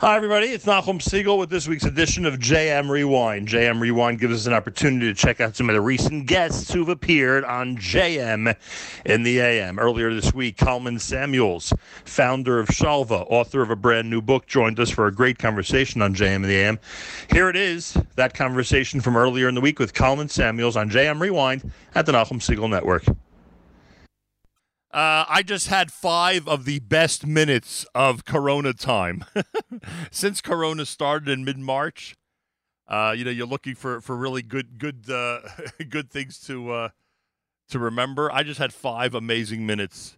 Hi, everybody. It's Nachum Siegel with this week's edition of JM Rewind. JM Rewind gives us an opportunity to check out some of the recent guests who've appeared on JM in the AM. Earlier this week, Kalman Samuels, founder of Shalva, author of a brand new book, joined us for a great conversation on JM in the AM. Here it is, that conversation from earlier in the week with Kalman Samuels on JM Rewind at the Nachum Siegel Network. Uh, I just had five of the best minutes of Corona time since Corona started in mid March. Uh, you know, you're looking for, for really good good uh, good things to uh, to remember. I just had five amazing minutes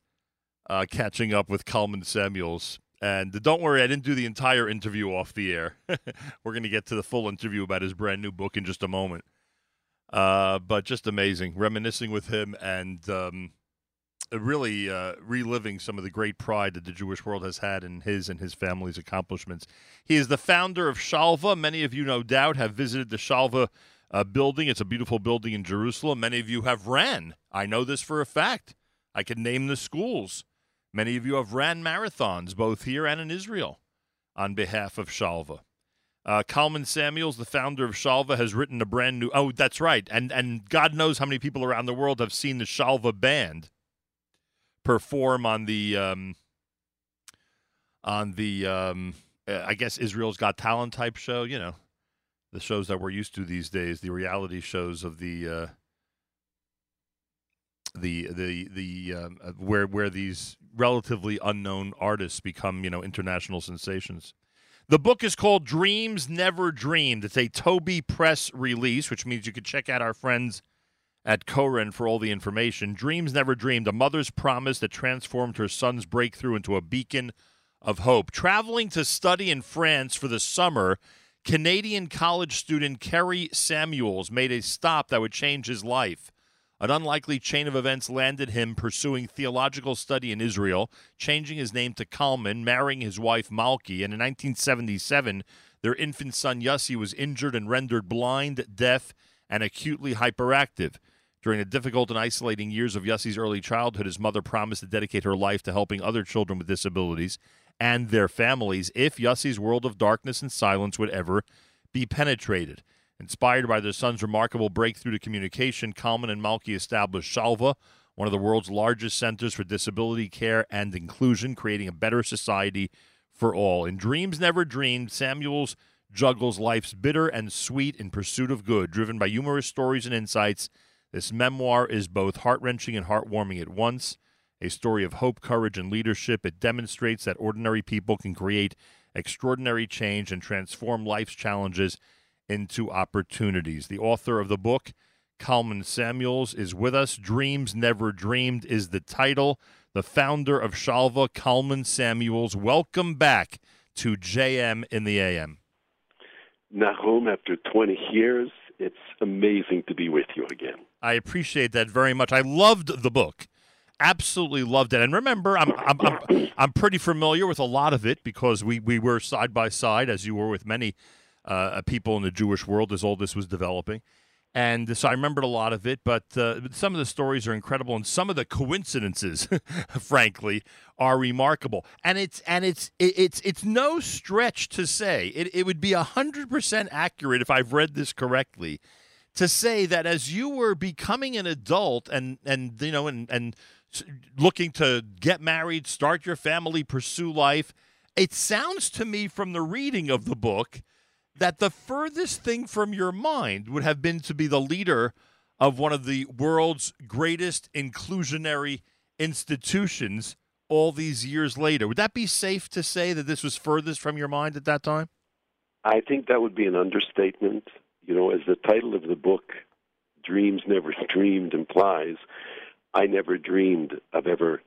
uh, catching up with Kalman Samuels. And don't worry, I didn't do the entire interview off the air. We're going to get to the full interview about his brand new book in just a moment. Uh, but just amazing, reminiscing with him and. Um, really uh, reliving some of the great pride that the Jewish world has had in his and his family's accomplishments. He is the founder of Shalva. Many of you, no doubt, have visited the Shalva uh, building. It's a beautiful building in Jerusalem. Many of you have ran. I know this for a fact. I can name the schools. Many of you have ran marathons, both here and in Israel, on behalf of Shalva. Uh, Kalman Samuels, the founder of Shalva, has written a brand new. Oh, that's right, and and God knows how many people around the world have seen the Shalva band perform on the um, on the um, uh, I guess Israel's Got Talent type show. You know, the shows that we're used to these days, the reality shows of the uh, the the the um, uh, where where these relatively unknown artists become you know international sensations. The book is called Dreams Never Dreamed. It's a Toby Press release, which means you can check out our friends at Koren for all the information. Dreams Never Dreamed, a mother's promise that transformed her son's breakthrough into a beacon of hope. Traveling to study in France for the summer, Canadian college student Kerry Samuels made a stop that would change his life. An unlikely chain of events landed him pursuing theological study in Israel, changing his name to Kalman, marrying his wife Malki, and in 1977, their infant son Yossi was injured and rendered blind, deaf, and acutely hyperactive. During the difficult and isolating years of Yossi's early childhood, his mother promised to dedicate her life to helping other children with disabilities and their families if Yossi's world of darkness and silence would ever be penetrated. Inspired by their son's remarkable breakthrough to communication, Kalman and Malki established Shalva, one of the world's largest centers for disability care and inclusion, creating a better society for all. In Dreams Never Dreamed, Samuels juggles life's bitter and sweet in pursuit of good, driven by humorous stories and insights this memoir is both heart wrenching and heartwarming at once. A story of hope, courage, and leadership. It demonstrates that ordinary people can create extraordinary change and transform life's challenges into opportunities. The author of the book, Kalman Samuels, is with us. Dreams Never Dreamed is the title. The founder of Shalva, Kalman Samuels. Welcome back to JM in the AM. Nachum, after 20 years, it's amazing to be with you again. I appreciate that very much. I loved the book. Absolutely loved it. And remember, I'm, I'm, I'm, I'm pretty familiar with a lot of it because we, we were side by side, as you were with many uh, people in the Jewish world as all this was developing. And so I remembered a lot of it, but uh, some of the stories are incredible, and some of the coincidences, frankly, are remarkable. And it's and it's it's it's no stretch to say it, it would be hundred percent accurate if I've read this correctly to say that as you were becoming an adult and and you know and and looking to get married, start your family, pursue life, it sounds to me from the reading of the book that the furthest thing from your mind would have been to be the leader of one of the world's greatest inclusionary institutions all these years later. Would that be safe to say that this was furthest from your mind at that time? I think that would be an understatement you know, as the title of the book, Dreams Never Dreamed, implies, I never dreamed of ever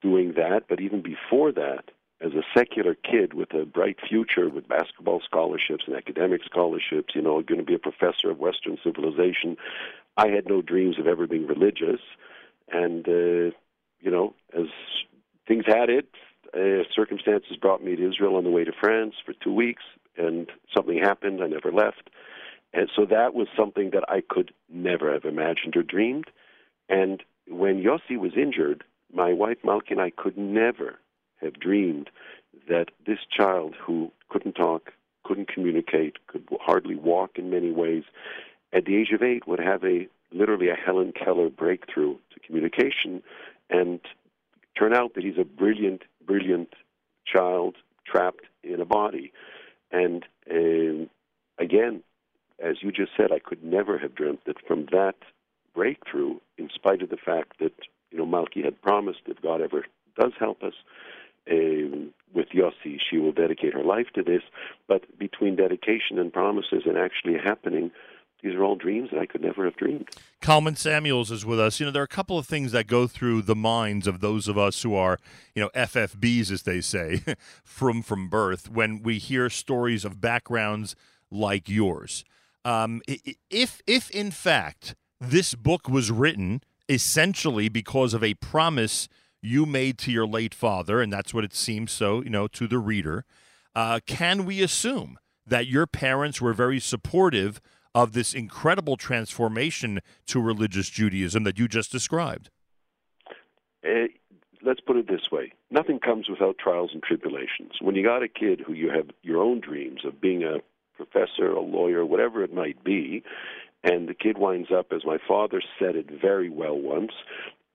doing that. But even before that, as a secular kid with a bright future with basketball scholarships and academic scholarships, you know, going to be a professor of Western civilization, I had no dreams of ever being religious. And, uh, you know, as things had it, uh, circumstances brought me to Israel on the way to France for two weeks, and something happened. I never left. And so that was something that I could never have imagined or dreamed. And when Yossi was injured, my wife Malki and I could never have dreamed that this child who couldn't talk, couldn't communicate, could hardly walk in many ways, at the age of eight would have a literally a Helen Keller breakthrough to communication and turn out that he's a brilliant, brilliant child trapped in a body. And um, again, as you just said, I could never have dreamt that from that breakthrough, in spite of the fact that you know Malki had promised if God ever does help us um, with Yossi, she will dedicate her life to this. But between dedication and promises and actually happening, these are all dreams that I could never have dreamed. Kalman Samuels is with us. You know, there are a couple of things that go through the minds of those of us who are, you know, FFBs, as they say, from from birth, when we hear stories of backgrounds like yours. Um, if if in fact this book was written essentially because of a promise you made to your late father, and that's what it seems so, you know, to the reader, uh, can we assume that your parents were very supportive of this incredible transformation to religious Judaism that you just described? Uh, let's put it this way nothing comes without trials and tribulations. When you got a kid who you have your own dreams of being a professor, a lawyer, whatever it might be, and the kid winds up, as my father said it very well once,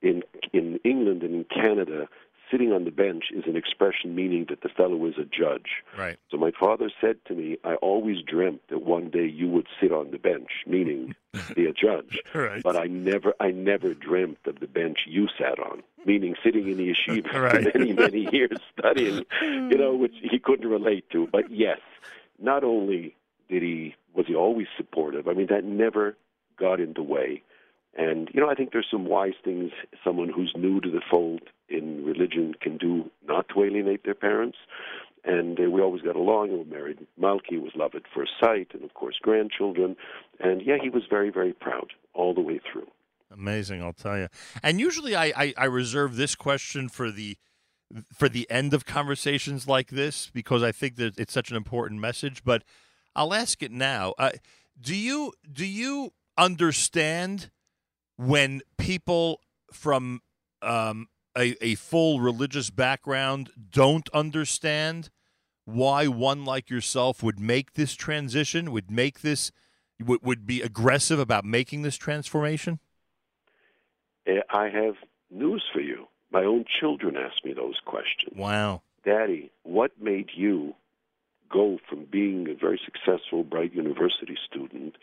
in in England and in Canada, sitting on the bench is an expression meaning that the fellow is a judge. Right. So my father said to me, I always dreamt that one day you would sit on the bench, meaning be a judge. right. But I never I never dreamt of the bench you sat on, meaning sitting in the yeshiva right. for many, many years studying, you know, which he couldn't relate to. But yes, not only did he was he always supportive, I mean that never got in the way. And you know, I think there's some wise things someone who's new to the fold in religion can do not to alienate their parents. And uh, we always got along. We were married Malki, was loved at first sight, and of course grandchildren. And yeah, he was very, very proud all the way through. Amazing, I'll tell you. And usually, I, I, I reserve this question for the for the end of conversations like this because I think that it's such an important message. But I'll ask it now. Uh, do you do you understand when people from um, a, a full religious background don't understand why one like yourself would make this transition, would make this, would, would be aggressive about making this transformation? Uh, I have news for you. My own children ask me those questions. Wow. Daddy, what made you go from being a very successful, bright university student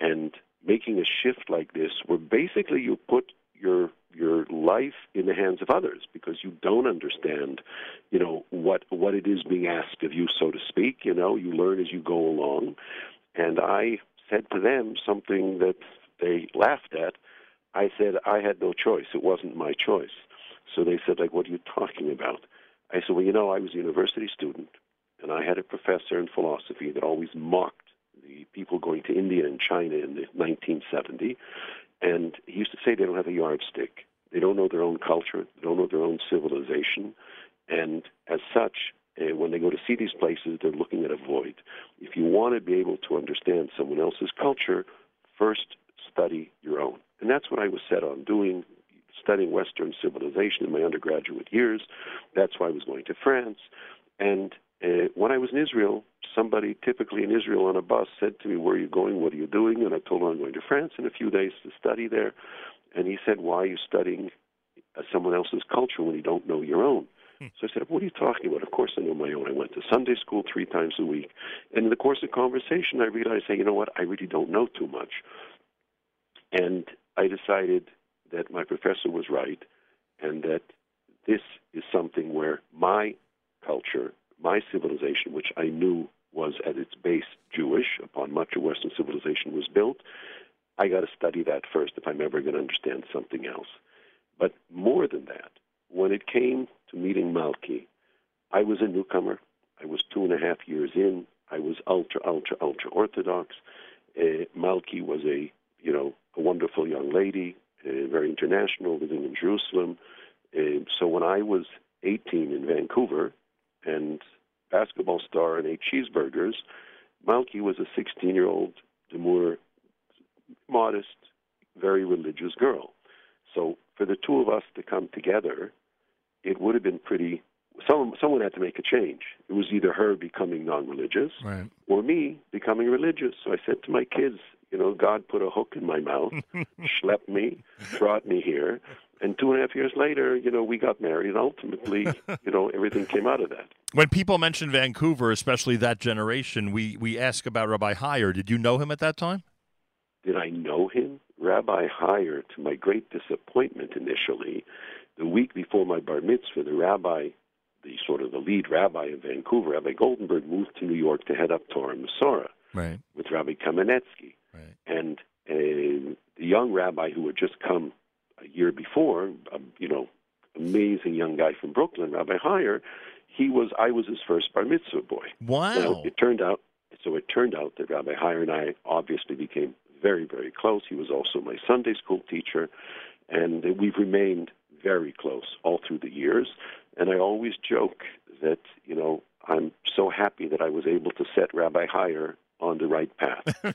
and making a shift like this where basically you put your your life in the hands of others because you don't understand, you know, what what it is being asked of you, so to speak. You know, you learn as you go along. And I said to them something that they laughed at. I said I had no choice. It wasn't my choice. So they said, like, what are you talking about? I said, well, you know, I was a university student, and I had a professor in philosophy that always mocked the people going to India and China in the 1970. And he used to say they don't have a yardstick. They don't know their own culture. They don't know their own civilization. And as such, uh, when they go to see these places, they're looking at a void. If you want to be able to understand someone else's culture, first study your own. And that's what I was set on doing, studying Western civilization in my undergraduate years. That's why I was going to France. And uh, when I was in Israel, somebody typically in Israel on a bus said to me, Where are you going? What are you doing? And I told him I'm going to France in a few days to study there. And he said, Why are you studying uh, someone else's culture when you don't know your own? Hmm. So I said, What are you talking about? Of course I know my own. I went to Sunday school three times a week. And in the course of conversation, I realized, hey, you know what? I really don't know too much. And I decided that my professor was right and that this is something where my culture, my civilization, which I knew was at its base Jewish, upon much of Western civilization was built, I got to study that first if I'm ever going to understand something else. But more than that, when it came to meeting Malki, I was a newcomer. I was two and a half years in. I was ultra, ultra, ultra orthodox. Uh, Malki was a, you know, a wonderful young lady, very international, living in Jerusalem. Uh, so when I was 18 in Vancouver, and basketball star and ate cheeseburgers, Malki was a 16-year-old, demure, modest, very religious girl. So for the two of us to come together, it would have been pretty some, someone had to make a change. It was either her becoming non-religious Right. or me becoming religious. So I said to my kids, you know, God put a hook in my mouth, schlepped me, brought me here, and two and a half years later, you know, we got married. And ultimately, you know, everything came out of that. When people mention Vancouver, especially that generation, we, we ask about Rabbi Hier. Did you know him at that time? Did I know him? Rabbi Hier, to my great disappointment initially, the week before my bar mitzvah, the rabbi, the sort of the lead rabbi of Vancouver, Rabbi Goldenberg, moved to New York to head up Torah Umesorah Right. with Rabbi Kamenetsky. Right. And uh, the young rabbi who had just come a year before, um, you know, amazing young guy from Brooklyn, Rabbi Hier, he was I was his first bar mitzvah boy. Wow. Now, it turned out, so it turned out that Rabbi Hier and I obviously became very, very close. He was also my Sunday school teacher, and we've remained very close all through the years. And I always joke that, you know, I'm so happy that I was able to set Rabbi Hier on the right path,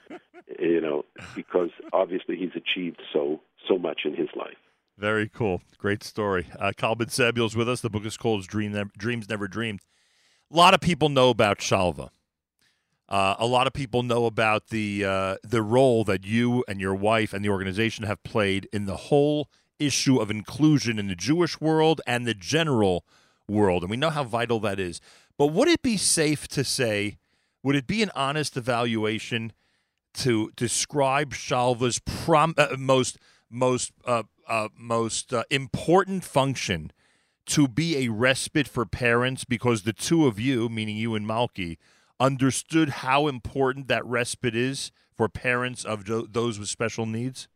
you know, because obviously he's achieved so, so much in his life. Very cool. Great story. Uh, Kalman Samuel's with us. The book is called Dream Never, Dreams Never Dreamed. A lot of people know about Shalva. Uh, a lot of people know about the uh, the role that you and your wife and the organization have played in the whole issue of inclusion in the Jewish world and the general world, and we know how vital that is. But would it be safe to say, would it be an honest evaluation to describe Shalva's prom- uh, most most uh, uh, most uh, important function to be a respite for parents because the two of you, meaning you and Malki, understood how important that respite is for parents of tho- those with special needs?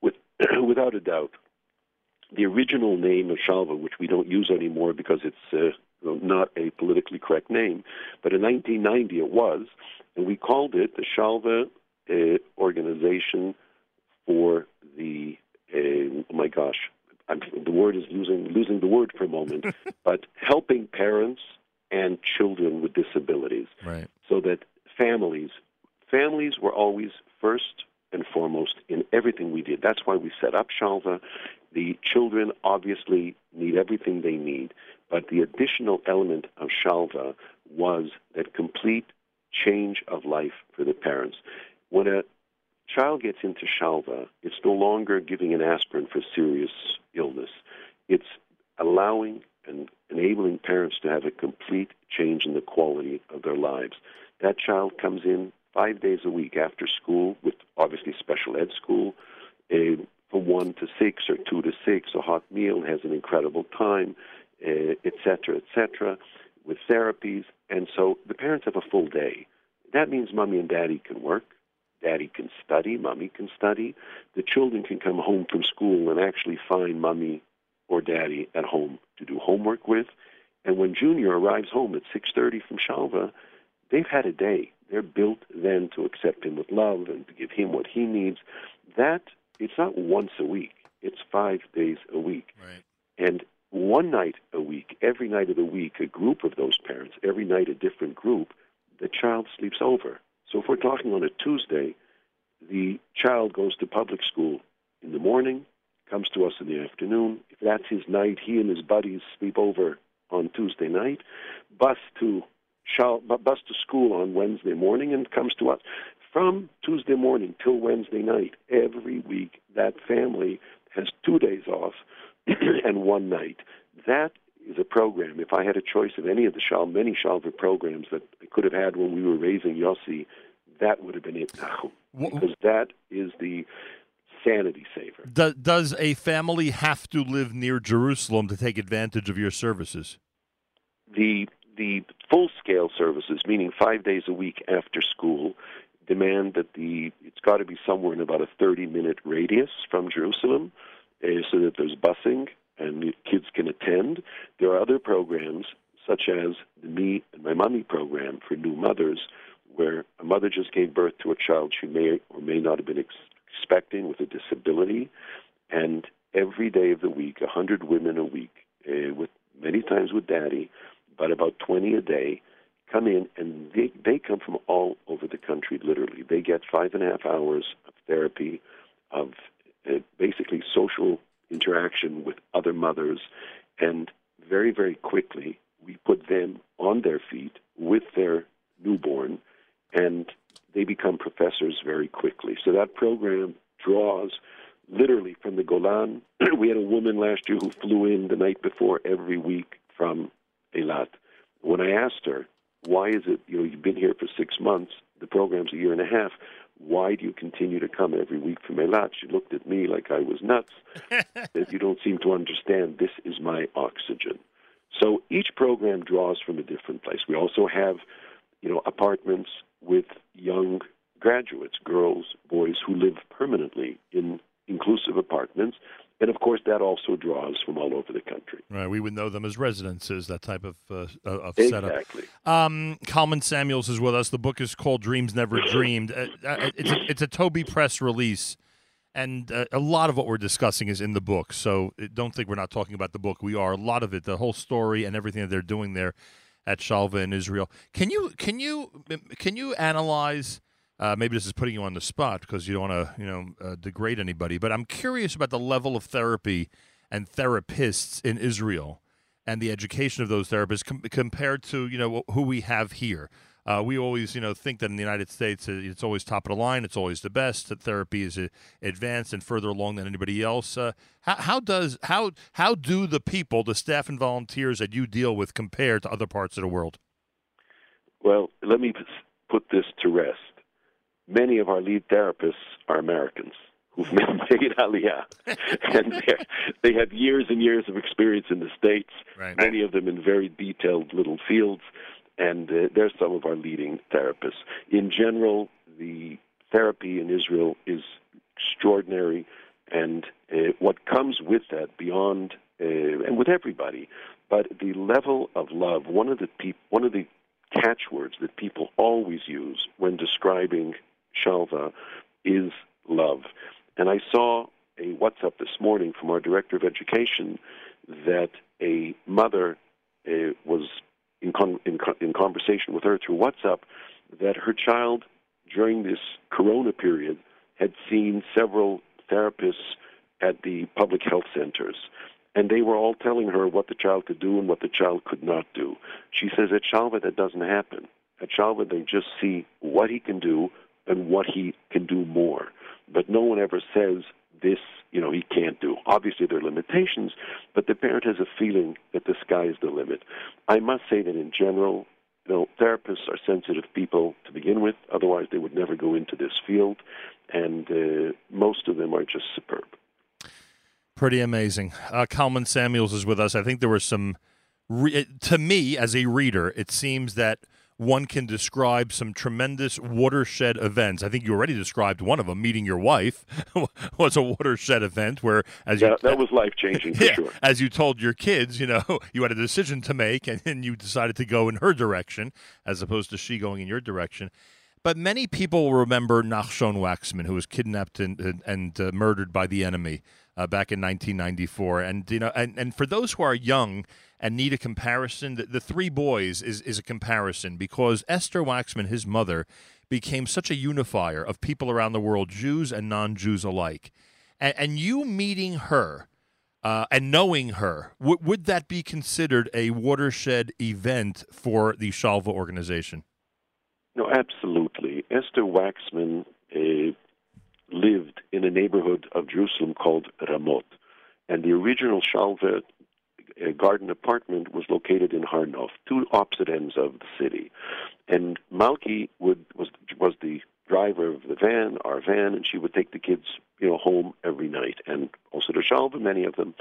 With, without a doubt. The original name of Shalva, which we don't use anymore because it's uh, not a politically correct name, but in 1990 it was, and we called it the Shalva uh, Organization for the, uh, oh my gosh, I'm, the word is losing, losing the word for a moment, but helping parents and children with disabilities Right. so that families families were always first and foremost in everything we did. That's why we set up Shalva. The children obviously need everything they need, but the additional element of Shalva was that complete change of life for the parents. When a child gets into Shalva, it's no longer giving an aspirin for serious illness. It's allowing and enabling parents to have a complete change in the quality of their lives. That child comes in five days a week after school, with obviously special ed school, a, from one to six or two to six, a hot meal, has an incredible time, Eh, et cetera, et cetera, with therapies. And so the parents have a full day. That means mommy and daddy can work. Daddy can study, mommy can study. The children can come home from school and actually find mommy or daddy at home to do homework with. And when Junior arrives home at 6:30 from Shalva, they've had a day. They're built then to accept him with love and to give him what he needs. That it's not once a week; it's five days a week. Right. And one night a week, every night of the week, a group of those parents, every night a different group, the child sleeps over. So if we're talking on a Tuesday, the child goes to public school in the morning, comes to us in the afternoon. If that's his night, he and his buddies sleep over on Tuesday night, bus to shall, bus to school on Wednesday morning, and comes to us. From Tuesday morning till Wednesday night, every week, that family has two days off and one night. That is a program. If I had a choice of any of the Shal, many Shalva programs that I could have had when we were raising Yossi, that would have been it now. Because that is the sanity saver. Do, does a family have to live near Jerusalem to take advantage of your services? The the full scale services, meaning five days a week after school, demand that the it's got to be somewhere in about a 30 minute radius from Jerusalem, uh, so that there's busing and kids can attend. There are other programs such as the Me and My Mommy program for new mothers, where a mother just gave birth to a child she may or may not have been ex- expecting with a disability, and every day of the week, a hundred women a week, uh, with many times with daddy, but about 20 a day, come in and they, they come from all over the country, literally. They get five and a half hours of therapy, of Uh, basically social interaction with other mothers, and very, very quickly, we put them on their feet with their newborn, and they become professors very quickly. So that program draws literally from the Golan. we had a woman last year who flew in the night before every week from Eilat. When I asked her, why is it, you know, you've been here for six months, the program's a year and a half, why do you continue to come every week from Eilat? She looked at me like I was nuts. that you don't seem to understand. This is my oxygen. So each program draws from a different place. We also have, you know, apartments with young graduates, girls, boys who live permanently in inclusive apartments. And of course, that also draws from all over the country. Right, we would know them as residences. That type of uh, of setup. Exactly. Um, Samuels is with us. The book is called "Dreams Never Dreamed." Uh, uh, it's a, it's a Toby Press release, and uh, a lot of what we're discussing is in the book. So uh, don't think we're not talking about the book. We are. A lot of it, the whole story and everything that they're doing there at Shalva in Israel. Can you can you can you analyze? Uh, maybe this is putting you on the spot because you don't want to, you know, uh, degrade anybody. But I'm curious about the level of therapy and therapists in Israel and the education of those therapists com- compared to, you know, who we have here. Uh, we always, you know, think that in the United States uh, it's always top of the line, it's always the best. That therapy is uh, advanced and further along than anybody else. Uh, how, how does how how do the people, the staff and volunteers that you deal with, compare to other parts of the world? Well, let me put this to rest many of our lead therapists are Americans who've made Aliyah, and they have years and years of experience in the states. Right. Many of them in very detailed little fields, and uh, they're some of our leading therapists. In general, the therapy in Israel is extraordinary, and uh, what comes with that, beyond uh, and with everybody, but the level of love. One of the peop- one of the catchwords that people always use when describing Shalva is love. And I saw a WhatsApp this morning from our director of education that a mother uh, was in, con- in, in conversation with her through WhatsApp that her child during this corona period had seen several therapists at the public health centers and they were all telling her what the child could do and what the child could not do. She says at Shalva that doesn't happen. At Shalva they just see what he can do, and what he can do more. But no one ever says this, you know, he can't do. Obviously, there are limitations, but the parent has a feeling that the sky is the limit. I must say that in general, you know, therapists are sensitive people to begin with. Otherwise, they would never go into this field, and uh, most of them are just superb. Pretty amazing. Uh, Kalman Samuels is with us. I think there were some. Re- to me, as a reader, it seems that one can describe some tremendous watershed events. I think you already described one of them. Meeting your wife was a watershed event where, as yeah, you, that was life changing yeah, sure. As you told your kids, you know, you had a decision to make, and, and you decided to go in her direction as opposed to she going in your direction. But many people remember Nachshon Waxman, who was kidnapped and, and, and uh, murdered by the enemy uh, back in 1994. And you know, and, and for those who are young and need a comparison, the, the Three Boys is is a comparison because Esther Waxman, his mother, became such a unifier of people around the world, Jews and non-Jews alike. And, and you meeting her. Uh, and knowing her, w- would that be considered a watershed event for the Shalva organization? No, absolutely. Esther Waxman uh, lived in a neighborhood of Jerusalem called Ramot. And the original Shalva uh, garden apartment was located in Har Nof, two opposite ends of the city. And Malki would, was, was the driver of the van, our van, and she would take the kids, you know, home every night, and also to Shalva, many of them.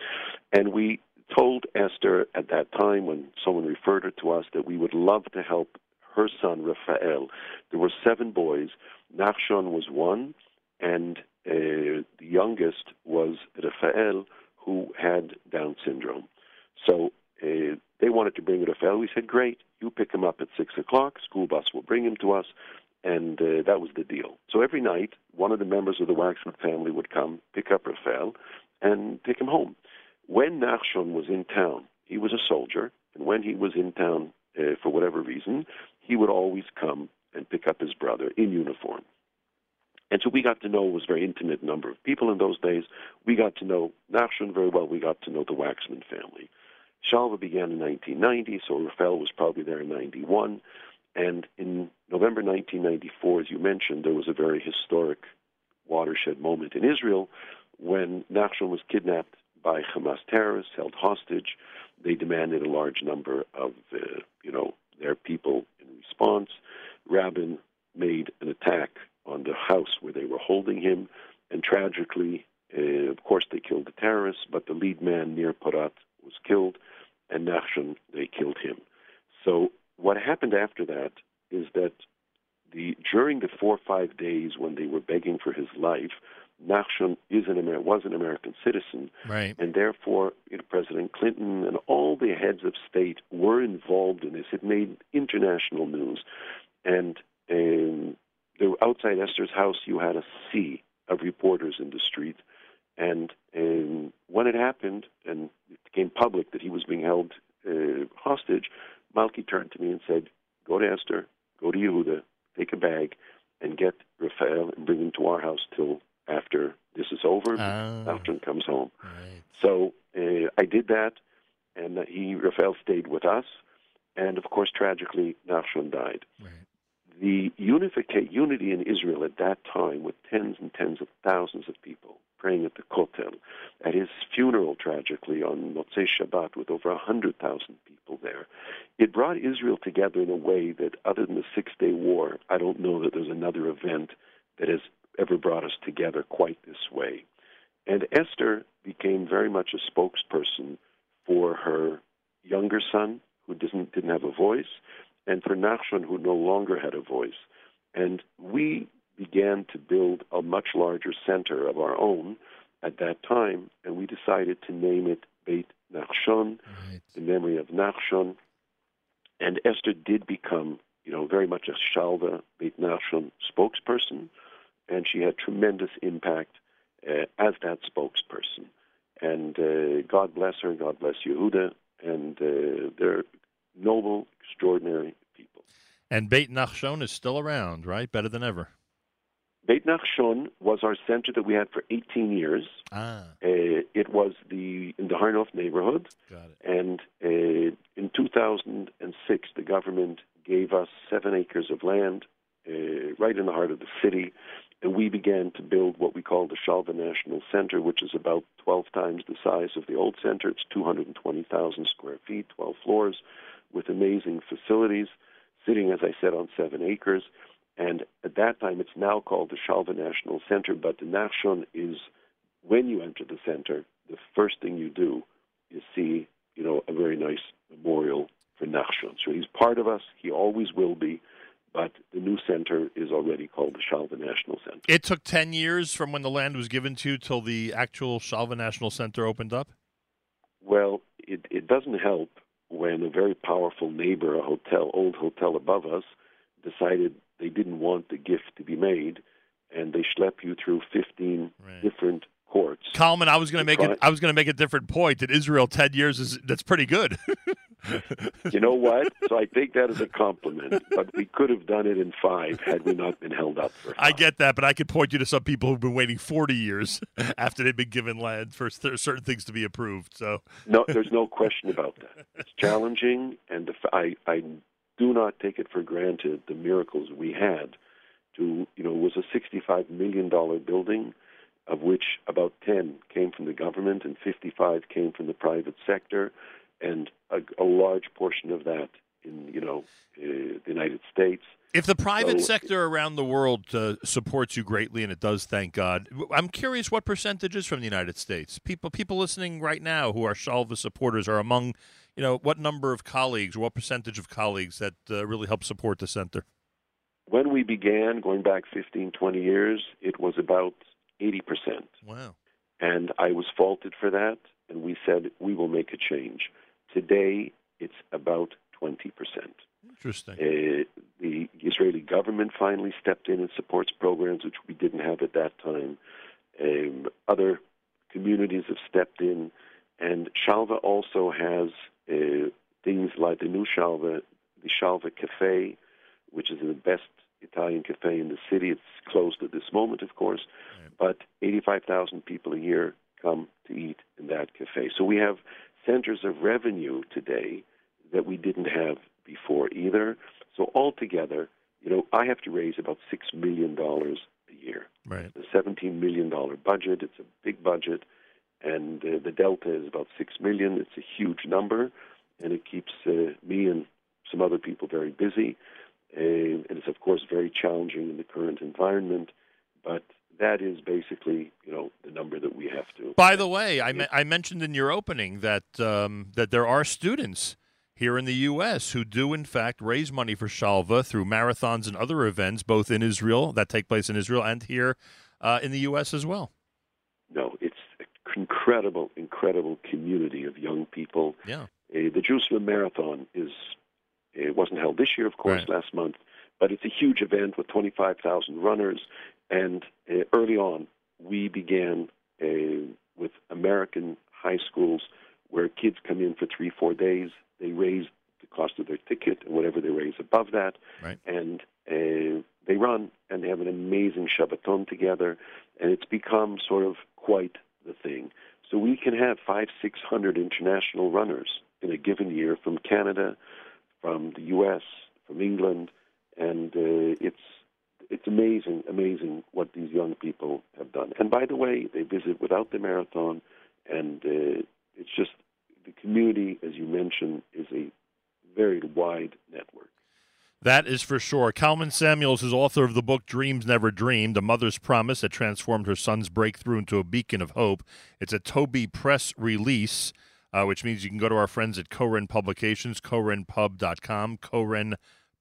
And we told Esther at that time, when someone referred her to us, that we would love to help her son Raphael. There were seven boys. Nachshon was one, and uh, the youngest was Rafael, who had Down syndrome. So uh, they wanted to bring Raphael. We said, "Great, you pick him up at six o'clock. School bus will bring him to us." And uh, that was the deal. So every night, one of the members of the Waxman family would come, pick up Rafael, and take him home. When Nachshon was in town, he was a soldier, and when he was in town uh, for whatever reason, he would always come and pick up his brother in uniform. And so we got to know, was a very intimate number of people in those days. We got to know Nachshon very well. We got to know the Waxman family. Shalva began in 1990, so Rafael was probably there in 91. And in November 1994, as you mentioned, there was a very historic watershed moment in Israel when Nachshon was kidnapped by Hamas terrorists, held hostage. They demanded a large number of, uh, you know, their people in response. Rabin made an attack on the house where they were holding him, and tragically, uh, of course, they killed the terrorists, but the lead man, Nir Poraz, was killed, and Nachshon, they killed him. So what happened after that is that the during the four or five days when they were begging for his life, Nachshon is an Amer- was an American citizen, right. and therefore you know, President Clinton and all the heads of state were involved in this. It made international news, and, and um, outside Esther's house, you had a sea of reporters in the street. And, and when it happened, and it became public that he was being held uh, hostage, Malki turned to me and said, "Go to Esther, go to Yehuda, take a bag, and get Raphael and bring him to our house till after this is over. Oh. After comes home." Right. So uh, I did that, and he Raphael stayed with us, and of course, tragically, Nachshon died. Right. The unifica- unity in Israel at that time, with tens and tens of thousands of people praying at the Kotel, at his funeral, tragically on Motzei Shabbat, with over a hundred thousand people there, it brought Israel together in a way that, other than the Six Day War, I don't know that there's another event that has ever brought us together quite this way. And Esther became very much a spokesperson for her younger son, who didn't didn't have a voice, and for Nachshon, who no longer had a voice. And we began to build a much larger center of our own at that time, and we decided to name it Beit Nachshon, Right. in memory of Nachshon. And Esther did become, you know, very much a Shalva Beit Nachshon spokesperson, and she had tremendous impact uh, as that spokesperson. And uh, God bless her, God bless Yehuda, and uh, they're noble, extraordinary people. And Beit Nachshon is still around, right? Better than ever. Beit Nachshon was our center that we had for 18 years. Ah, Uh, it was the in the Har Nof neighborhood, got it. and uh, in 2006, the government gave us seven acres of land uh, right in the heart of the city, and we began to build what we call the Shalva National Center, which is about 12 times the size of the old center. It's 220,000 square feet, 12 floors, with amazing facilities, sitting, as I said, on seven acres. And at that time, it's now called the Shalva National Center, but the Nachshon is when you enter the center, the first thing you do is see, you know, a very nice memorial for Nachshon. So he's part of us. He always will be. But the new center is already called the Shalva National Center. It took 10 years from when the land was given to you till the actual Shalva National Center opened up? Well, it, it doesn't help when a very powerful neighbor, a hotel, old hotel above us, decided they didn't want the gift to be made, and they schlep you through 15 Right. different courts. Kalman, I was going to make it. I was going to make a different point that Israel ten years is that's pretty good. You know what? So I take that as a compliment, but we could have done it in five had we not been held up for I get that, but I could point you to some people who've been waiting forty years after they've been given land for certain things to be approved. So No, there's no question about that. It's challenging, and I, I do not take it for granted the miracles we had. To you know, it was a 65 million dollar building, of which about 10 came from the government and 55 came from the private sector, and a, a large portion of that in you know uh, the United States. If the private So- sector around the world uh, supports you greatly, and it does, thank God. I'm curious what percentage is from the United States. People, people listening right now who are Shalva supporters are among, you know, what number of colleagues, what percentage of colleagues that uh, really help support the center? When we began, going back 15, 20 years, it was about 80 percent. Wow. and I was faulted for that, and we said we will make a change. Today, it's about 20%. Interesting. Uh, the Israeli government finally stepped in and supports programs which we didn't have at that time. Um, other communities have stepped in, and Shalva also has uh, things like the new Shalva, the Shalva Cafe, which is the best Italian cafe in the city. It's closed at this moment, of course, but 85,000 people a year come to eat in that cafe. So we have centers of revenue today that we didn't have before either. So altogether, you know, I have to raise about six million dollars a year. Right. The seventeen million dollar budget. It's a big budget, and uh, the delta is about six million. It's a huge number, and it keeps uh, me and some other people very busy. Uh, and it's of course very challenging in the current environment, but that is basically you know the number that we have to. By the way, I, me- I mentioned in your opening that um, that there are students here in the U.S. who do in fact raise money for Shalva through marathons and other events, both in Israel that take place in Israel and here uh, in the U.S. as well. No, it's an incredible, incredible community of young people. Yeah. Uh, the Jerusalem Marathon is it wasn't held this year, of course, Right. last month, but it's a huge event with 25,000 runners. And uh, early on, we began uh, with American high schools where kids come in for three, four days. They raise the cost of their ticket and whatever they raise above that, Right. and uh, they run and they have an amazing Shabbaton together, and it's become sort of quite the thing. So we can have five, six hundred international runners in a given year from Canada, from the U.S., from England, and uh, it's it's amazing, amazing what these young people have done. And by the way, they visit without the marathon, and uh, it's just the community, as you mentioned, is a very wide network. That is for sure. Kalman Samuels is author of the book Dreams Never Dreamed, a mother's promise that transformed her son's breakthrough into a beacon of hope. It's a Toby Press release, uh, which means you can go to our friends at Koren Publications, korenpub.com,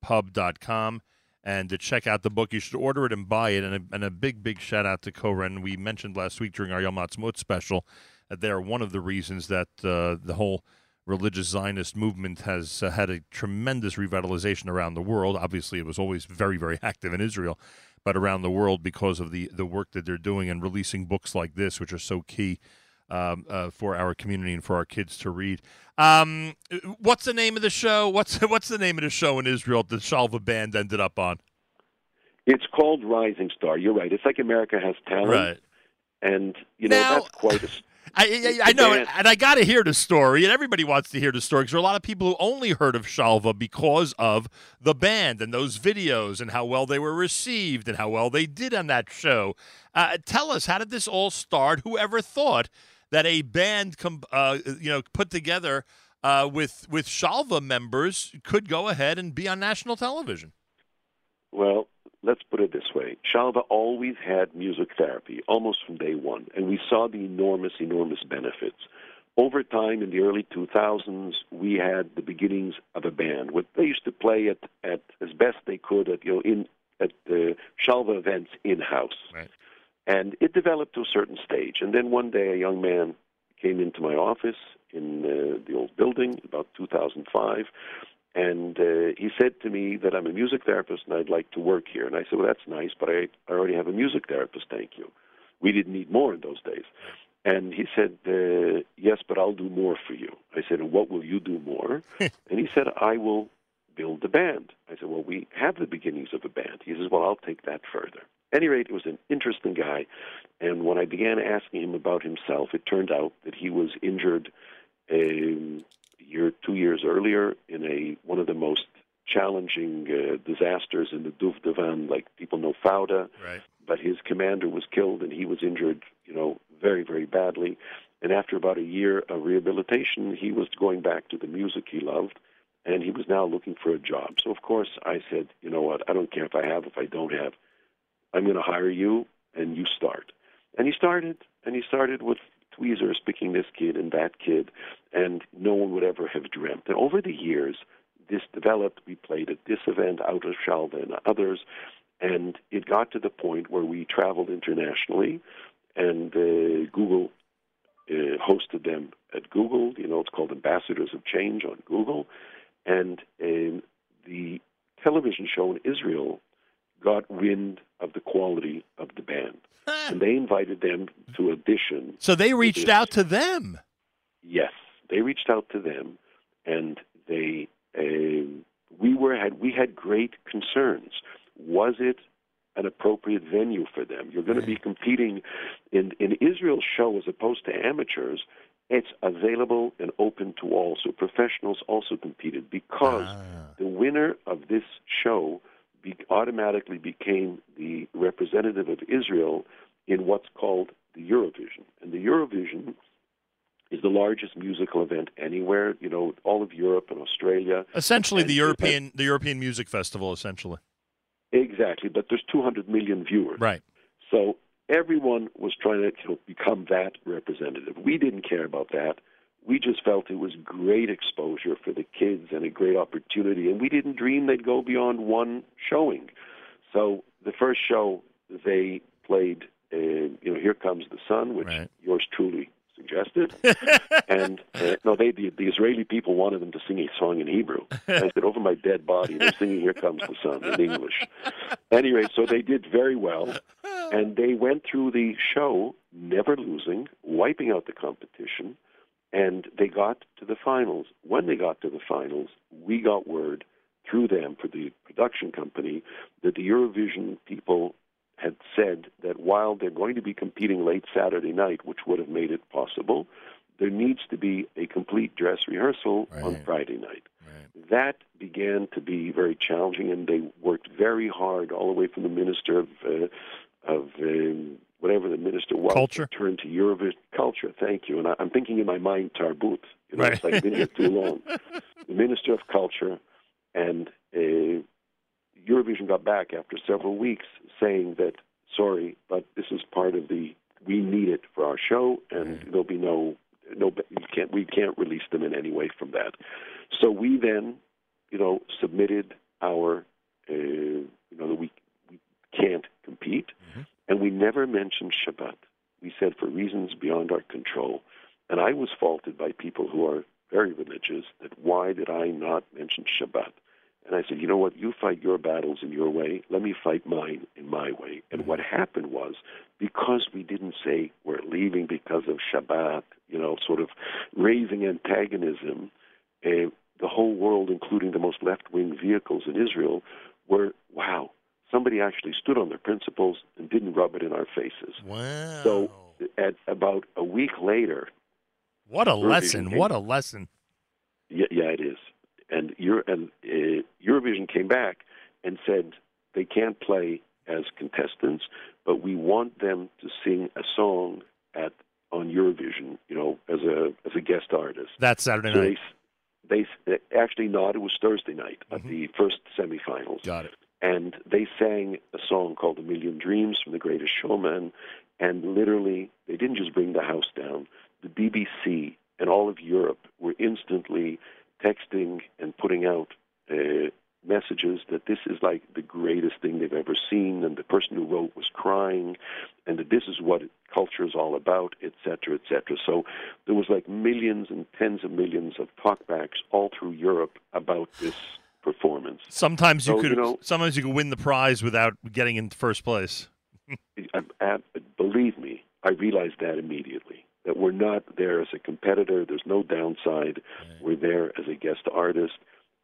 korenpub.com, and to check out the book. You should order it and buy it. And a, and a big, big shout out to Koren. We mentioned last week during our Yom Ha'atzmaut special that they are one of the reasons that uh, the whole religious Zionist movement has uh, had a tremendous revitalization around the world. Obviously, it was always very, very active in Israel, but around the world because of the, the work that they're doing and releasing books like this, which are so key um, uh, for our community and for our kids to read. Um, what's the name of the show? What's what's the name of the show in Israel that Shalva band ended up on? It's called Rising Star. You're right. It's like America Has Talent, Right. and you know Now- that's quite a. I, I, I know, band. and I got to hear the story, and everybody wants to hear the story because there are a lot of people who only heard of Shalva because of the band and those videos and how well they were received and how well they did on that show. Uh, tell us, how did this all start? Whoever thought that a band, com- uh, you know, put together uh, with with Shalva members could go ahead and be on national television? Well, let's put it this way. Shalva always had music therapy, almost from day one, and we saw the enormous, enormous benefits. Over time, in the early 2000s, we had the beginnings of a band. What they used to play at, at as best they could at you know in at the Shalva events in house, Right. And it developed to a certain stage. And then one day, a young man came into my office in uh, the old building about 2005, and uh, he said to me that I'm a music therapist and I'd like to work here. And I said, Well, that's nice, but I, I already have a music therapist, thank you. We didn't need more in those days. And he said, uh, Yes, but I'll do more for you. I said, And what will you do more? and he said, I will build a band. I said, Well, we have the beginnings of a band. He says, Well, I'll take that further. At any rate, it was an interesting guy. And when I began asking him about himself, it turned out that he was injured um, a year, two years earlier in a one of the most challenging uh, disasters in the Duvdevan, like people know Fauda, Right. but his commander was killed and he was injured, you know, very, very badly. And after about a year of rehabilitation, he was going back to the music he loved, and he was now looking for a job. So, of course, I said, you know what, I don't care if I have, if I don't have, I'm going to hire you, and you start. And he started, and he started with tweezers, picking this kid and that kid, and no one would ever have dreamt. And over the years, this developed. We played at this event, out of Shalva, and others, and it got to the point where we traveled internationally, and uh, Google uh, hosted them at Google. You know, it's called Ambassadors of Change on Google, and um, the television show in Israel got wind of the quality of the band, and they invited them to audition. So they reached out to them. Yes, they reached out to them, and they um, we were had we had great concerns. Was it an appropriate venue for them? You're going to be competing in in Israel's show as opposed to amateurs. It's available and open to all. So professionals also competed because Ah. the winner of this show be, automatically became the representative of Israel in what's called the Eurovision. And the Eurovision is the largest musical event anywhere. You know, all of Europe and Australia. Essentially, And- the European the European Music Festival. Essentially, Exactly, but there's 200 million viewers. right? So everyone was trying to become that representative. We didn't care about that. We just felt it was great exposure for the kids and a great opportunity, and we didn't dream they'd go beyond one showing. So the first show they played, uh, you know, "Here Comes the Sun," which Right. yours truly suggested, and uh, no, they the, the Israeli people wanted them to sing a song in Hebrew. And I said, "Over my dead body, they're singing "Here Comes the Sun" in English." Anyway, so they did very well and they went through the show never losing, wiping out the competition, and they got to the finals. When they got to the finals, we got word through them for the production company that the Eurovision people had said that while they're going to be competing late Saturday night, which would have made it possible, there needs to be a complete dress rehearsal on Friday night Right. that began to be very challenging, and they worked very hard all the way from the minister of uh, of um, whatever the minister was. Culture. Turned to Eurovision culture. Thank you. And I, I'm thinking in my mind Tarbut. You know, Right. it's like been here too long. the minister of culture and uh, Eurovision got back after several weeks saying that sorry, but this is part of the we need it for our show, and Right. there'll be no no we can't we can't release them in any way from that. So we then, you know, submitted our uh, you know that we we can't compete, Mhm. And we never mentioned Shabbat. We said for reasons beyond our control, and I was faulted by people who are very religious that why did I not mention Shabbat? And I said, you know what? You fight your battles in your way. Let me fight mine in my way. And what happened was, because we didn't say we're leaving because of Shabbat, you know, sort of raising antagonism, uh, the whole world, including the most left-wing vehicles in Israel, were wow. Somebody actually stood on their principles and didn't rub it in our faces. Wow. So at about a week later, what a lesson! came- What a lesson! Yeah, yeah, it is. And Euro, and uh, Eurovision came back and said they can't play as contestants, but we want them to sing a song at on Eurovision, you know, as a as a guest artist. That Saturday So night. they, they actually not. It was Thursday night at Mhm. the first semifinals Got it. And they sang a song called "A Million Dreams" from The Greatest Showman, and literally they didn't just bring the house down. The BBC and all of Europe were instantly texting and putting out uh, messages that this is like the greatest thing they've ever seen, and the person who wrote was crying, and that this is what culture is all about, etc., cetera, et cetera. So there was like millions and tens of millions of talkbacks all through Europe about this performance. Sometimes you So, could. you know- sometimes you could win the prize without getting in first place. I, I, believe me, I realized that immediately. That we're not there as a competitor. There's no downside. We're there as a guest artist.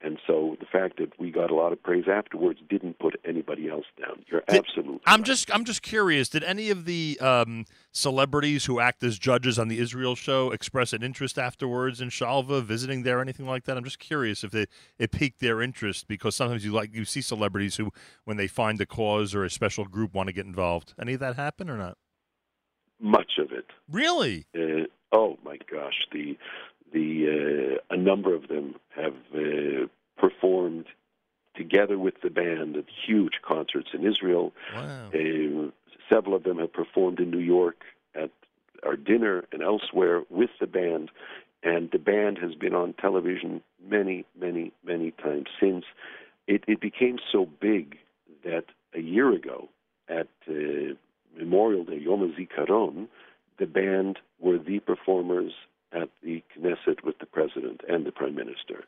And so the fact that we got a lot of praise afterwards didn't put anybody else down. You're Did- absolutely. I'm right. just I'm just curious. Did any of the um, celebrities who act as judges on the Israel show express an interest afterwards in Shalva visiting there, or anything like that? I'm just curious if it, it piqued their interest because sometimes you like you see celebrities who, when they find a cause or a special group, want to get involved. Any of that happen or not? much of it. Really? Uh, oh my gosh, the the uh, a number of them have uh, performed together with the band at huge concerts in Israel. Wow. Uh, several of them have performed in New York at our dinner and elsewhere with the band, and the band has been on television many, many, many times since. It, it became so big that a year ago at uh, Memorial Day, Yom HaZikaron, the band were the performers at the Knesset with the president and the prime minister.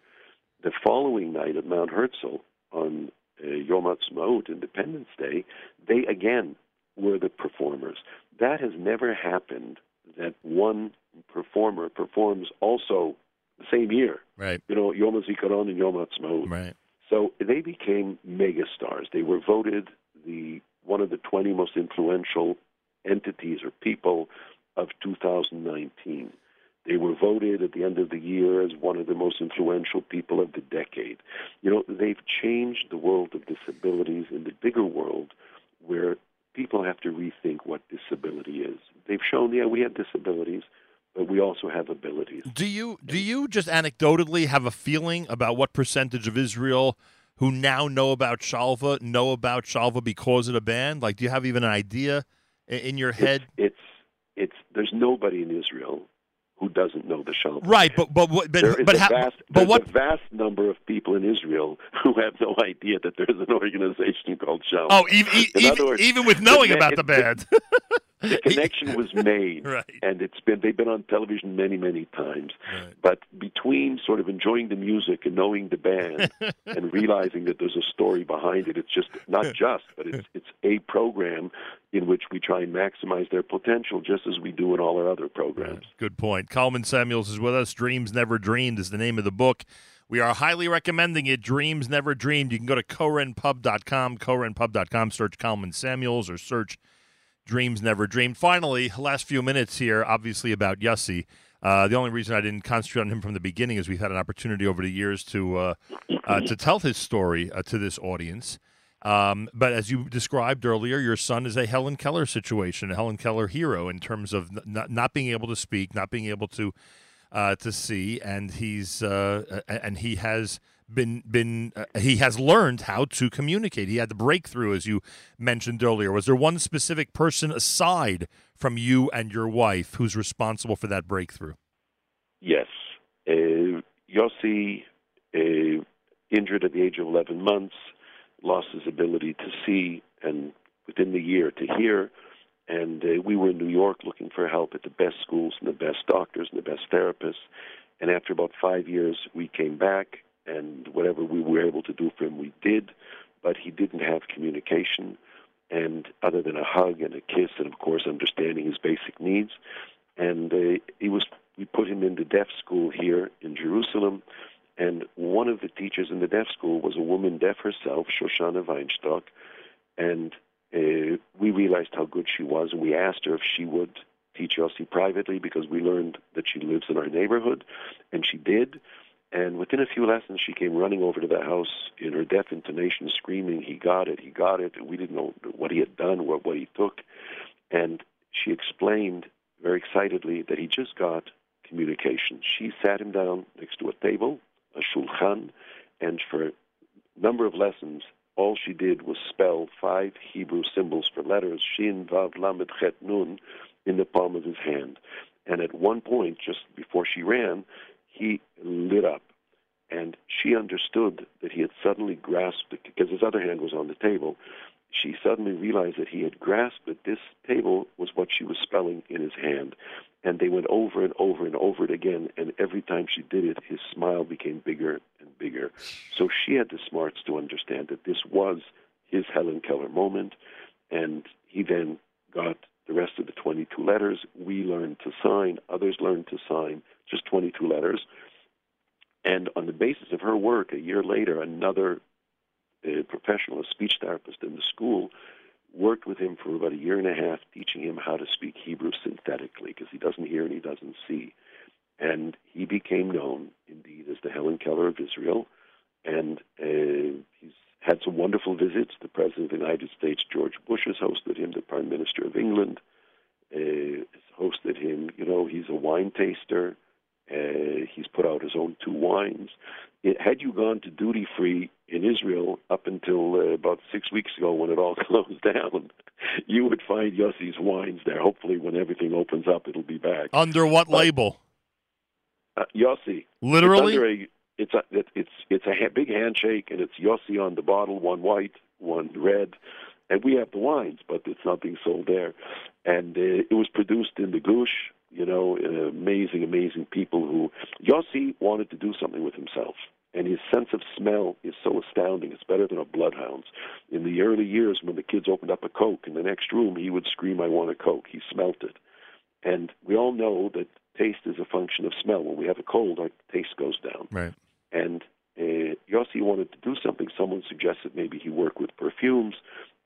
The following night at Mount Herzl on uh, Yom Ha'atzmaut, Independence Day, they again were the performers. That has never happened that one performer performs also the same year. Right. You know, Yom HaZikaron and Yom Ha'atzmaut. Right. So they became megastars. They were voted the one of the 20 most influential entities or people of 2019. They were voted at the end of the year as one of the most influential people of the decade. You know, they've changed the world of disabilities in the bigger world where people have to rethink what disability is. They've shown, yeah, we have disabilities, but we also have abilities. Do you do you just anecdotally have a feeling about what percentage of Israel who now know about Shalva know about Shalva because of the band? Like, do you have even an idea in your head? It's it's, it's there's nobody in Israel who doesn't know the Shalva. Right, but but but but, but, a vast, but what a vast number of people in Israel who have no idea that there's an organization called Shalva. Oh, even even, words, even with knowing about the band. the connection was made, right. and it's been they've been on television many many times. Right. But between sort of enjoying the music and knowing the band and realizing that there's a story behind it, it's just not just, but it's it's a program in which we try and maximize their potential, just as we do in all our other programs. Right. Good point. Kalman Samuels is with us. Dreams Never Dreamed is the name of the book. We are highly recommending it. Dreams Never Dreamed. You can go to korenpub.com, korenpub.com, search Kalman Samuels or search Dreams Never Dreamed. Finally, last few minutes here, obviously about Yossi. Uh, the only reason I didn't concentrate on him from the beginning is we've had an opportunity over the years to uh, uh, to tell his story uh, to this audience. Um, but as you described earlier, your son is a Helen Keller situation, a Helen Keller hero in terms of n- not being able to speak, not being able to uh, to see, and he's uh, and he has been been uh, he has learned how to communicate. He had the breakthrough, as you mentioned earlier. Was there one specific person aside from you and your wife who's responsible for that breakthrough? Yes, uh, Yossi, uh, injured at the age of eleven months, lost his ability to see, and within the year to hear. And uh, we were in New York looking for help at the best schools and the best doctors and the best therapists. And after about five years, we came back and whatever we were able to do for him, we did. But he didn't have communication, and other than a hug and a kiss, and of course understanding his basic needs. And uh, he was, we put him in the deaf school here in Jerusalem. And one of the teachers in the deaf school was a woman deaf herself, Shoshana Weinstock. And uh, we realized how good she was, and we asked her if she would teach Yossi privately because we learned that she lives in our neighborhood, and she did. And within a few lessons, she came running over to the house in her deaf intonation, screaming, He got it, he got it. We didn't know what he had done, what, what he took. And she explained very excitedly that he just got communication. She sat him down next to a table, a shulchan, and for a number of lessons, all she did was spell five Hebrew symbols for letters, Shin, Vav, Lamed, Chet, Nun, in the palm of his hand. And at one point, just before she ran, he lit up. And she understood that he had suddenly grasped it, because his other hand was on the table. She suddenly realized that he had grasped that this table was what she was spelling in his hand. And they went over and over and over it again. And every time she did it, his smile became bigger and bigger. So she had the smarts to understand that this was his Helen Keller moment. And he then got the rest of the 22 letters. We learned to sign, others learned to sign just 22 letters. And on the basis of her work, a year later, another uh, professional, a speech therapist in the school, worked with him for about a year and a half, teaching him how to speak Hebrew synthetically because he doesn't hear and he doesn't see. And he became known, indeed, as the Helen Keller of Israel. And uh, he's had some wonderful visits. The President of the United States, George Bush, has hosted him. The Prime Minister of England uh, has hosted him. You know, he's a wine taster. Uh, he's put out his own two wines. It, had you gone to duty free in Israel up until uh, about six weeks ago when it all closed down, you would find Yossi's wines there. Hopefully, when everything opens up, it'll be back. Under what But- label? Uh, Yossi. Literally? Under a, it's a it, it's it's a big handshake, and it's Yossi on the bottle, one white, one red, and we have the wines, but it's not being sold there. And uh, it was produced in the Gush, you know, uh, amazing, amazing people who Yossi wanted to do something with himself. And his sense of smell is so astounding. It's better than a bloodhound's. In the early years, when the kids opened up a Coke in the next room, he would scream, I want a Coke. He smelt it. And we all know that taste is a function of smell. When we have a cold, our taste goes down. Right. And uh, Yossi wanted to do something. Someone suggested maybe he work with perfumes,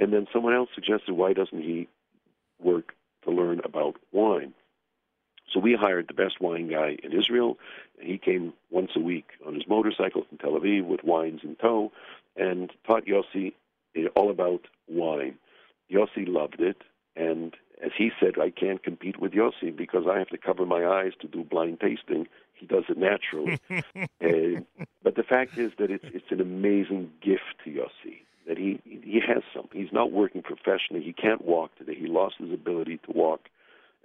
and then someone else suggested why doesn't he work to learn about wine? So we hired the best wine guy in Israel. He came once a week on his motorcycle from Tel Aviv with wines in tow and taught Yossi all about wine. Yossi loved it, and as he said, I can't compete with Yossi because I have to cover my eyes to do blind tasting. He does it naturally. uh, but the fact is that it's it's an amazing gift to Yossi that he he has something. He's not working professionally. He can't walk today. He lost his ability to walk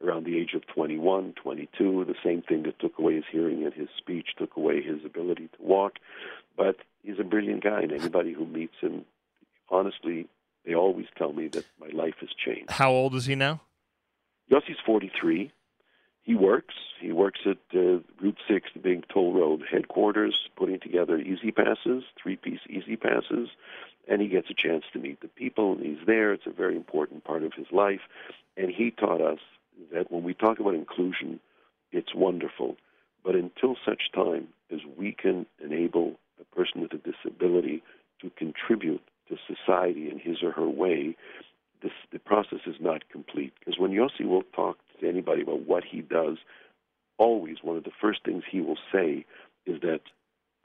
around the age of 21, 22. The same thing that took away his hearing and his speech took away his ability to walk. But he's a brilliant guy, and anybody who meets him, honestly, they always tell me that my life has changed. How old is he now? Yossi's 43. He works. He works at uh, Route 6, the big toll road headquarters, putting together easy passes, three piece easy passes, and he gets a chance to meet the people, and he's there. It's a very important part of his life. And he taught us that when we talk about inclusion, it's wonderful. But until such time as we can enable a person with a disability to contribute to society in his or her way, this, the process is not complete. Because when Yossi will talk what he does, always one of the first things he will say is that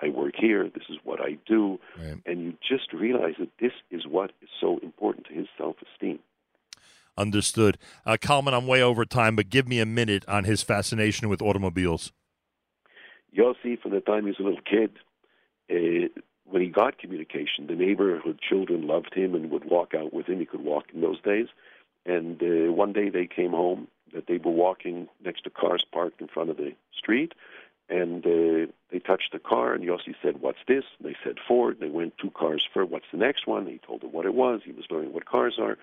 I work here, this is what I do, right. and you just realize that this is what is so important to his self esteem. Understood. Uh, Kalman, I'm way over time, but give me a minute on his fascination with automobiles. Yossi, from the time he was a little kid, uh, when he got communication, the neighborhood children loved him and would walk out with him. He could walk in those days. And uh, one day they came home that they were walking next to cars parked in front of the street, and uh, they touched the car, and Yossi said, "What's this?" They said Ford. They went two cars further. What's the next one? He told them what it was. He was learning what cars are,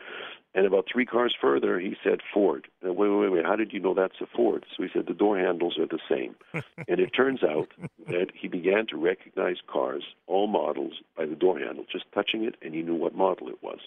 and about three cars further, he said Ford. And wait, wait, wait. How did you know that's a Ford? So he said the door handles are the same. and it turns out that he began to recognize cars, all models, by the door handle, just touching it, and he knew what model it was.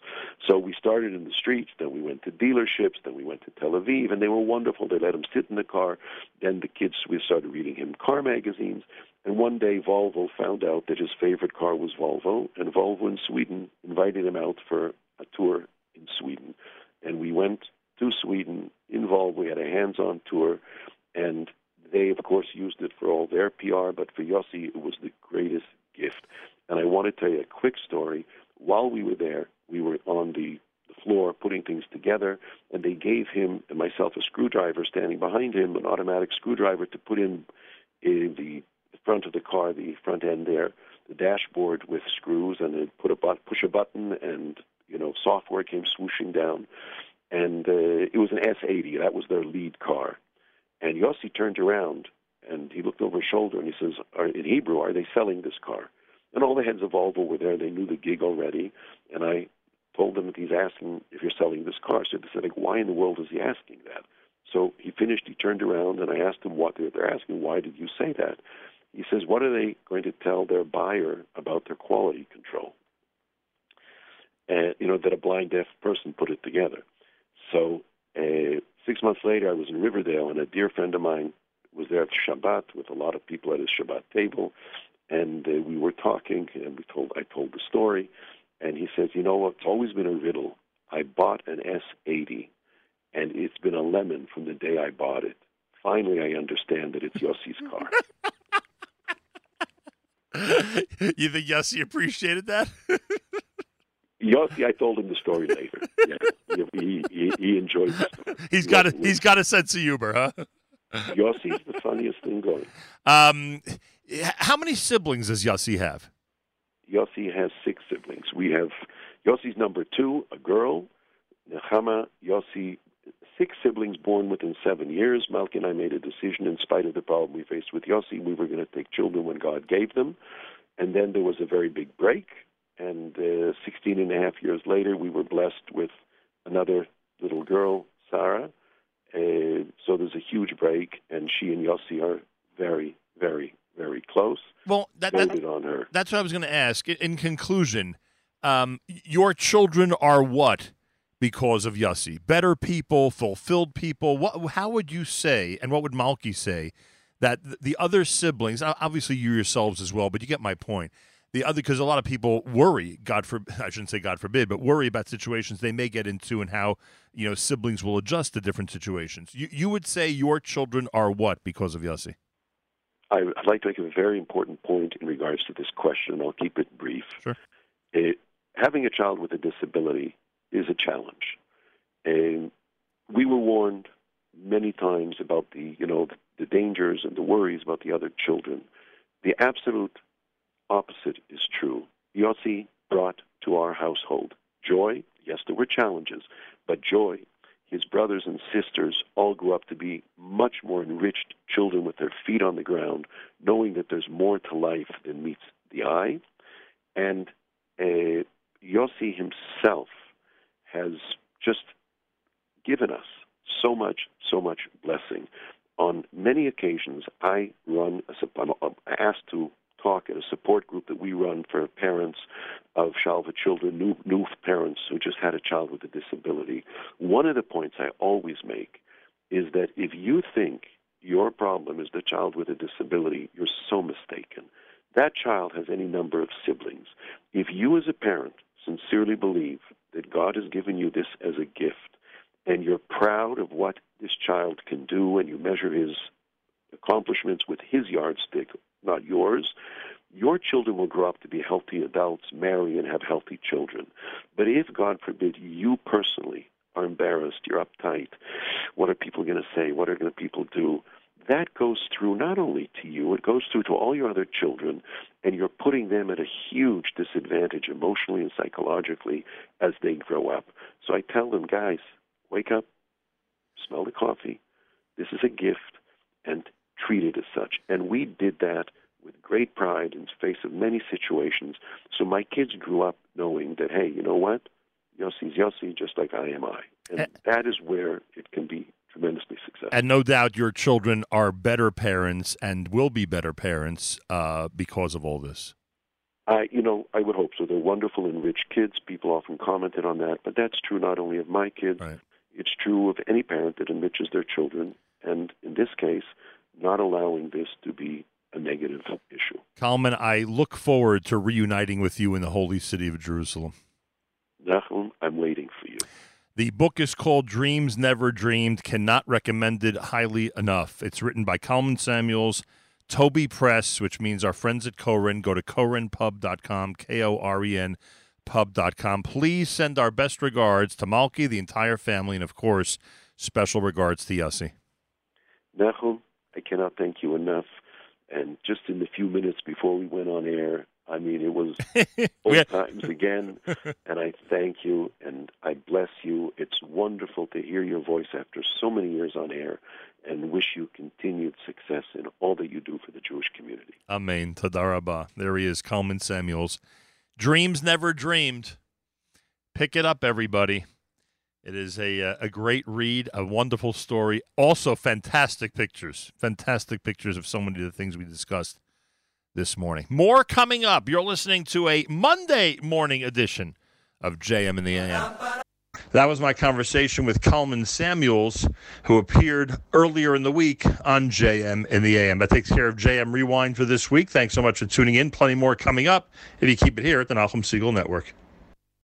So we started in the streets. Then we went to dealerships. Then we went to Tel Aviv, and they were wonderful. They let him sit in the car. Then the kids we started reading him car magazines. And one day, Volvo found out that his favorite car was Volvo, and Volvo in Sweden invited him out for a tour in Sweden. And we went to Sweden in Volvo. We had a hands on tour, and they, of course, used it for all their PR, but for Yossi, it was the greatest gift. And I want to tell you a quick story. While we were there, we were on the floor putting things together, and they gave him and myself a screwdriver standing behind him, an automatic screwdriver to put in, in the front of the car, the front end there, the dashboard with screws, and then put a but- push a button, and you know software came swooshing down, and uh, it was an S80. That was their lead car, and Yossi turned around and he looked over his shoulder and he says, "In Hebrew, are they selling this car?" And all the heads of Volvo were there. They knew the gig already, and I told them that he's asking if you're selling this car. So they said, like, "Why in the world is he asking that?" So he finished. He turned around, and I asked him what they're asking. Why did you say that? He says, what are they going to tell their buyer about their quality control? And, you know, that a blind deaf person put it together. So uh, six months later, I was in Riverdale, and a dear friend of mine was there at Shabbat with a lot of people at his Shabbat table, and uh, we were talking, and we told I told the story, and he says, you know? It's always been a riddle. I bought an S80, and it's been a lemon from the day I bought it. Finally, I understand that it's Yossi's car. you think Yossi appreciated that? Yossi, I told him the story later. Yeah, he, he, he enjoyed it. He's got a he's got a sense of humor, huh? Yossi's the funniest thing going. Um, how many siblings does Yossi have? Yossi has six siblings. We have Yossi's number two, a girl, Nechama, Yossi, six siblings born within seven years. Malki and I made a decision, in spite of the problem we faced with Yossi, we were going to take children when God gave them. And then there was a very big break. And uh, 16 and a half years later, we were blessed with another little girl, Sarah. Uh, so there's a huge break, and she and Yossi are very, very, very close. Well, that, that on her. that's what I was going to ask. In conclusion, um, your children are what? Because of Yossi? Better people, fulfilled people. What? How would you say, and what would Malki say, that the other siblings, obviously you yourselves as well, but you get my point, the other because a lot of people worry god for i shouldn't say god forbid but worry about situations they may get into and how you know siblings will adjust to different situations you, you would say your children are what because of yossi I, would like to make a very important point in regards to this question. I'll keep it brief. Sure. It, having a child with a disability is a challenge, and we were warned many times about the you know the dangers and the worries about the other children. The absolute opposite is true. Yossi brought to our household joy. Yes, there were challenges, but joy. His brothers and sisters all grew up to be much more enriched children with their feet on the ground, knowing that there's more to life than meets the eye. And uh, Yossi himself has just given us so much, so much blessing. On many occasions, I run, a, I'm asked to talk at a support group that we run for parents of Shalva children, new, new parents who just had a child with a disability. One of the points I always make is that if you think your problem is the child with a disability, you're so mistaken. That child has any number of siblings. If you, as a parent, sincerely believe that God has given you this as a gift, and you're proud of what this child can do, and you measure his accomplishments with his yardstick not yours. Your children will grow up to be healthy adults, marry, and have healthy children. But if, God forbid, you personally are embarrassed, you're uptight, what are people going to say? What are going to people do? That goes through not only to you, it goes through to all your other children, and you're putting them at a huge disadvantage emotionally and psychologically as they grow up. So I tell them, guys, wake up, smell the coffee. This is a gift, and treat it as such. And we did that with great pride in the face of many situations. So my kids grew up knowing that, hey, you know what? Yossi's Yossi, just like I am I. And uh, that is where it can be tremendously successful. And no doubt your children are better parents and will be better parents uh, because of all this. I, you know, I would hope so. They're wonderful and rich kids. People often commented on that, but that's true not only of my kids. Right. It's true of any parent that enriches their children. And in this case, not allowing this to be a negative issue. Kalman, I look forward to reuniting with you in the holy city of Jerusalem. Nachum, I'm waiting for you. The book is called Dreams Never Dreamed. Cannot recommend it highly enough. It's written by Kalman Samuels, Toby Press, which means our friends at Koren. Go to korenpub.com, K O R E N pub.com. Please send our best regards to Malki, the entire family, and of course, special regards to Yossi. Nachum, I cannot thank you enough. And just in the few minutes before we went on air, I mean, it was old times again. And I thank you and I bless you. It's wonderful to hear your voice after so many years on air and wish you continued success in all that you do for the Jewish community. Amen. Tadarabah. There he is, Kalman Samuels. Dreams never dreamed. Pick it up, everybody. It is a uh, a great read, a wonderful story. Also, fantastic pictures, fantastic pictures of so many of the things we discussed this morning. More coming up. You're listening to a Monday morning edition of JM in the AM. That was my conversation with Kalman Samuels, who appeared earlier in the week on JM in the AM. That takes care of JM Rewind for this week. Thanks so much for tuning in. Plenty more coming up if you keep it here at the Nachum Segal Network.